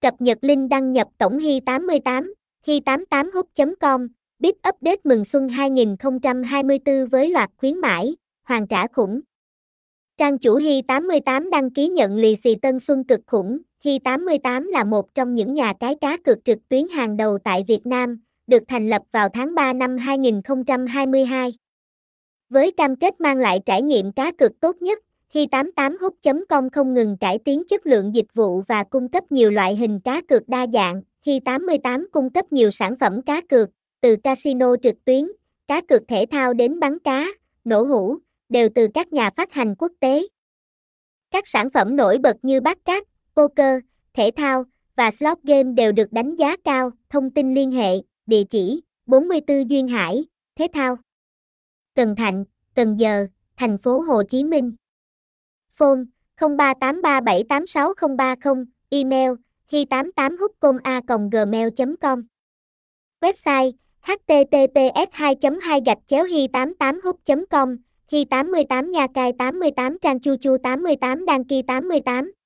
Cập nhật link đăng nhập tổng hy 88, hy88hub.com, Bit Update mừng xuân 2024 với loạt khuyến mãi, hoàn trả khủng. Trang chủ Hy88 đăng ký nhận lì xì Tân Xuân cực khủng. Hy88 là một trong những nhà cái cá cược trực tuyến hàng đầu tại Việt Nam, được thành lập vào tháng 3 năm 2022. Với cam kết mang lại trải nghiệm cá cược tốt nhất, khi 88hút.com không ngừng cải tiến chất lượng dịch vụ và cung cấp nhiều loại hình cá cược đa dạng. khi 88 cung cấp nhiều sản phẩm cá cược, từ casino trực tuyến, cá cược thể thao đến bắn cá, nổ hũ, đều từ các nhà phát hành quốc tế. Các sản phẩm nổi bật như bát cát, poker, thể thao và slot game đều được đánh giá cao. Thông tin liên hệ, địa chỉ 44 Duyên Hải, Thể thao. Cần Thạnh, Cần Giờ, thành phố Hồ Chí Minh. Phone 0383786030, email hi 88 hubcoma gmail com. Website https 2 2 gạch chéo hy 88 hub com hy 88 nha cai 88 trang chu chu 88 đăng ký 88